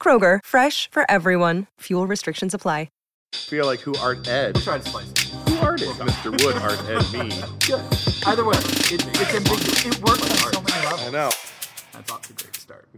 Kroger, fresh for everyone. Fuel restrictions apply. feel like who art Ed? We tried to spice it. Who art it? Mr. Wood art Ed me. Yeah. Either way, it, it's ambiguous. It works on so many levels. I know. That's off to a great start.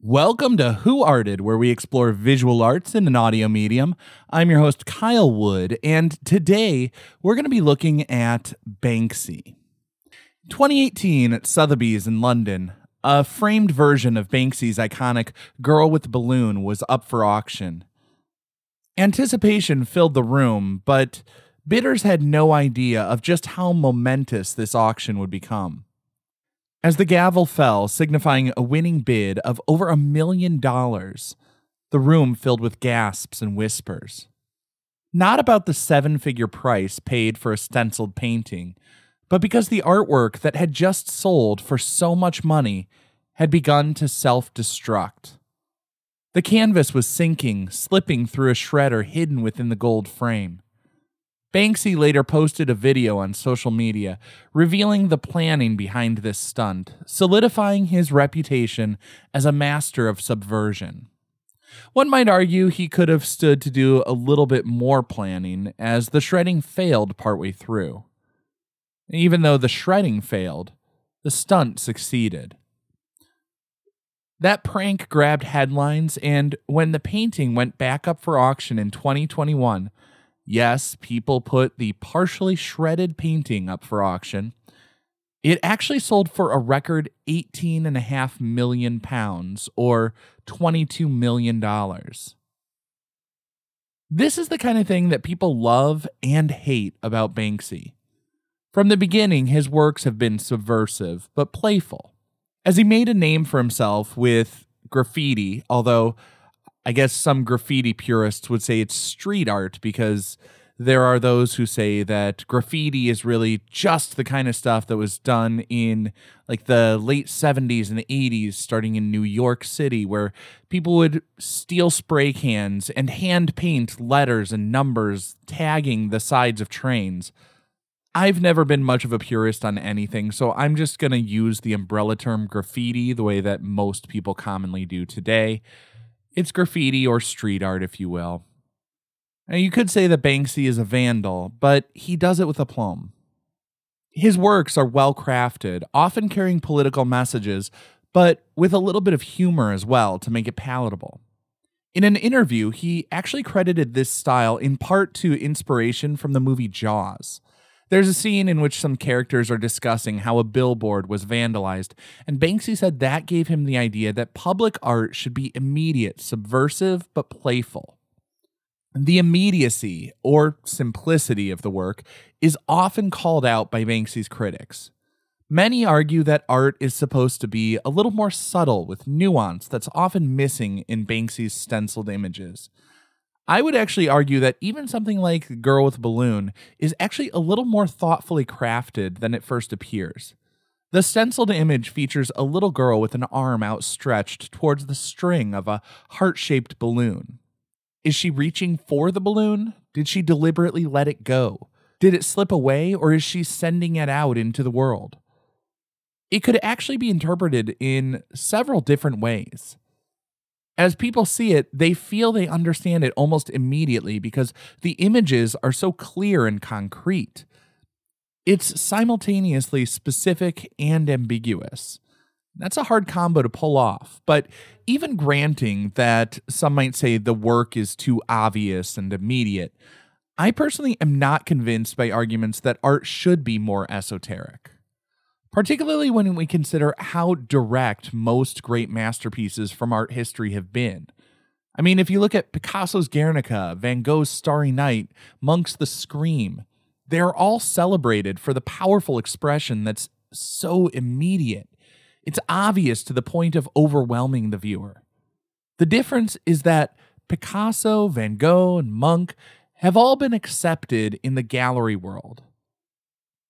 Welcome to Who Arted, where we explore visual arts in an audio medium. I'm your host, Kyle Wood, and today we're going to be looking at Banksy. 2018 at Sotheby's in London, a framed version of Banksy's iconic Girl with Balloon was up for auction. Anticipation filled the room, but bidders had no idea of just how momentous this auction would become. As the gavel fell, signifying a winning bid of over a million dollars, the room filled with gasps and whispers. Not about the seven figure price paid for a stenciled painting, but because the artwork that had just sold for so much money had begun to self destruct. The canvas was sinking, slipping through a shredder hidden within the gold frame. Banksy later posted a video on social media revealing the planning behind this stunt, solidifying his reputation as a master of subversion. One might argue he could have stood to do a little bit more planning, as the shredding failed partway through. Even though the shredding failed, the stunt succeeded. That prank grabbed headlines, and when the painting went back up for auction in 2021, yes, people put the partially shredded painting up for auction. It actually sold for a record 18.5 million pounds or $22 million. This is the kind of thing that people love and hate about Banksy. From the beginning, his works have been subversive but playful. As he made a name for himself with graffiti, although I guess some graffiti purists would say it's street art because there are those who say that graffiti is really just the kind of stuff that was done in like the late 70s and 80s starting in New York City where people would steal spray cans and hand paint letters and numbers tagging the sides of trains. I've never been much of a purist on anything, so I'm just going to use the umbrella term graffiti the way that most people commonly do today. It's graffiti or street art, if you will. Now, you could say that Banksy is a vandal, but he does it with aplomb. His works are well crafted, often carrying political messages, but with a little bit of humor as well to make it palatable. In an interview, he actually credited this style in part to inspiration from the movie Jaws. There's a scene in which some characters are discussing how a billboard was vandalized, and Banksy said that gave him the idea that public art should be immediate, subversive, but playful. The immediacy or simplicity of the work is often called out by Banksy's critics. Many argue that art is supposed to be a little more subtle with nuance that's often missing in Banksy's stenciled images. I would actually argue that even something like Girl with Balloon is actually a little more thoughtfully crafted than it first appears. The stenciled image features a little girl with an arm outstretched towards the string of a heart shaped balloon. Is she reaching for the balloon? Did she deliberately let it go? Did it slip away, or is she sending it out into the world? It could actually be interpreted in several different ways as people see it, they feel they understand it almost immediately because the images are so clear and concrete. It's simultaneously specific and ambiguous. That's a hard combo to pull off. But even granting that some might say the work is too obvious and immediate, I personally am not convinced by arguments that art should be more esoteric. Particularly when we consider how direct most great masterpieces from art history have been. I mean, if you look at Picasso's Guernica, Van Gogh's Starry Night, Munch's The Scream, they're all celebrated for the powerful expression that's so immediate it's obvious to the point of overwhelming the viewer. The difference is that Picasso, Van Gogh, and Munch have all been accepted in the gallery world.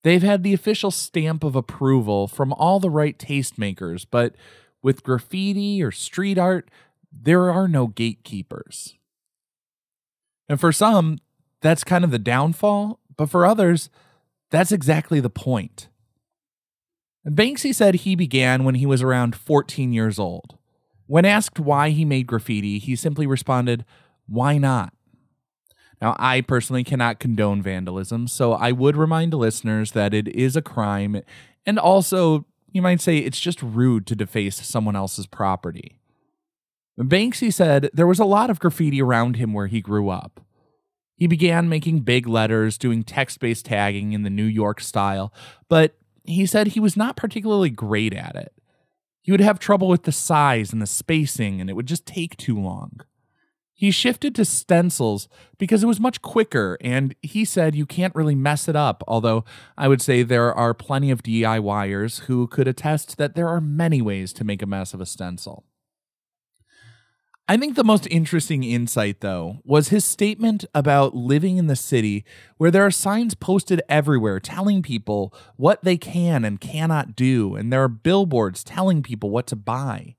They've had the official stamp of approval from all the right tastemakers, but with graffiti or street art, there are no gatekeepers. And for some, that's kind of the downfall, but for others, that's exactly the point. Banksy said he began when he was around 14 years old. When asked why he made graffiti, he simply responded, Why not? Now, I personally cannot condone vandalism, so I would remind listeners that it is a crime, and also, you might say it's just rude to deface someone else's property. Banksy said there was a lot of graffiti around him where he grew up. He began making big letters, doing text based tagging in the New York style, but he said he was not particularly great at it. He would have trouble with the size and the spacing, and it would just take too long. He shifted to stencils because it was much quicker, and he said you can't really mess it up. Although I would say there are plenty of DIYers who could attest that there are many ways to make a mess of a stencil. I think the most interesting insight, though, was his statement about living in the city where there are signs posted everywhere telling people what they can and cannot do, and there are billboards telling people what to buy.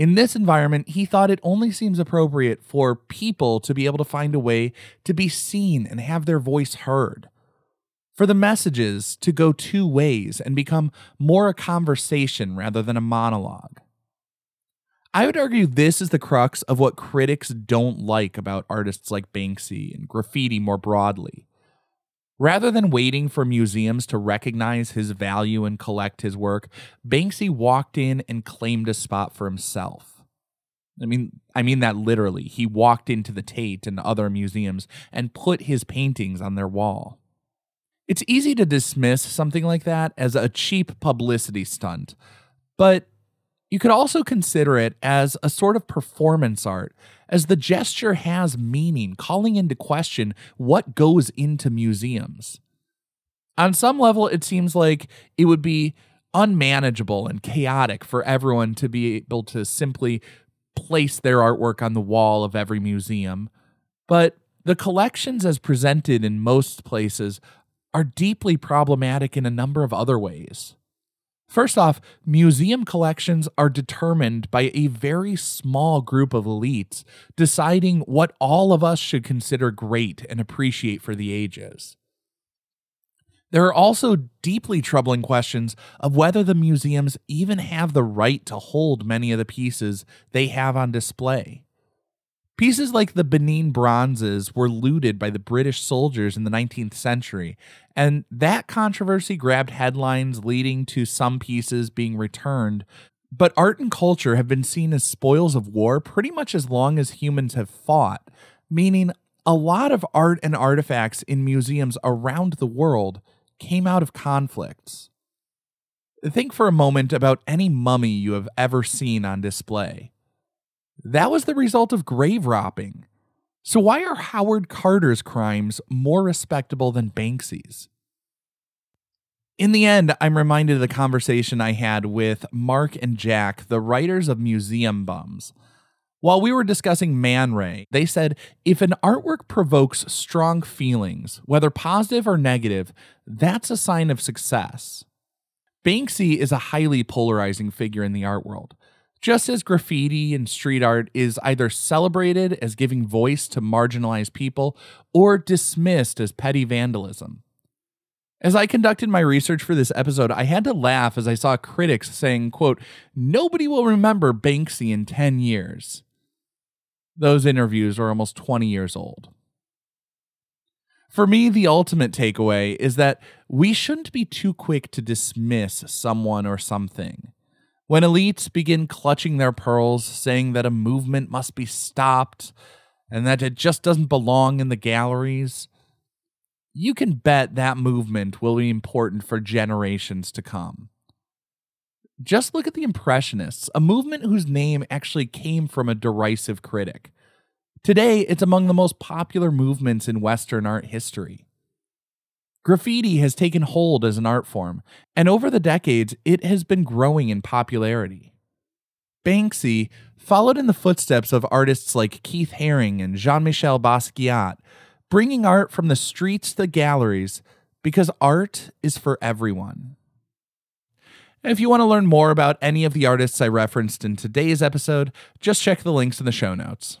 In this environment, he thought it only seems appropriate for people to be able to find a way to be seen and have their voice heard. For the messages to go two ways and become more a conversation rather than a monologue. I would argue this is the crux of what critics don't like about artists like Banksy and graffiti more broadly. Rather than waiting for museums to recognize his value and collect his work, Banksy walked in and claimed a spot for himself. I mean, I mean that literally. He walked into the Tate and other museums and put his paintings on their wall. It's easy to dismiss something like that as a cheap publicity stunt, but you could also consider it as a sort of performance art, as the gesture has meaning, calling into question what goes into museums. On some level, it seems like it would be unmanageable and chaotic for everyone to be able to simply place their artwork on the wall of every museum. But the collections, as presented in most places, are deeply problematic in a number of other ways. First off, museum collections are determined by a very small group of elites deciding what all of us should consider great and appreciate for the ages. There are also deeply troubling questions of whether the museums even have the right to hold many of the pieces they have on display. Pieces like the Benin bronzes were looted by the British soldiers in the 19th century, and that controversy grabbed headlines, leading to some pieces being returned. But art and culture have been seen as spoils of war pretty much as long as humans have fought, meaning a lot of art and artifacts in museums around the world came out of conflicts. Think for a moment about any mummy you have ever seen on display. That was the result of grave robbing. So, why are Howard Carter's crimes more respectable than Banksy's? In the end, I'm reminded of the conversation I had with Mark and Jack, the writers of Museum Bums. While we were discussing Man Ray, they said if an artwork provokes strong feelings, whether positive or negative, that's a sign of success. Banksy is a highly polarizing figure in the art world. Just as graffiti and street art is either celebrated as giving voice to marginalized people or dismissed as petty vandalism. As I conducted my research for this episode, I had to laugh as I saw critics saying, quote, nobody will remember Banksy in 10 years. Those interviews are almost 20 years old. For me, the ultimate takeaway is that we shouldn't be too quick to dismiss someone or something. When elites begin clutching their pearls, saying that a movement must be stopped and that it just doesn't belong in the galleries, you can bet that movement will be important for generations to come. Just look at the Impressionists, a movement whose name actually came from a derisive critic. Today, it's among the most popular movements in Western art history. Graffiti has taken hold as an art form, and over the decades, it has been growing in popularity. Banksy followed in the footsteps of artists like Keith Haring and Jean Michel Basquiat, bringing art from the streets to galleries because art is for everyone. If you want to learn more about any of the artists I referenced in today's episode, just check the links in the show notes.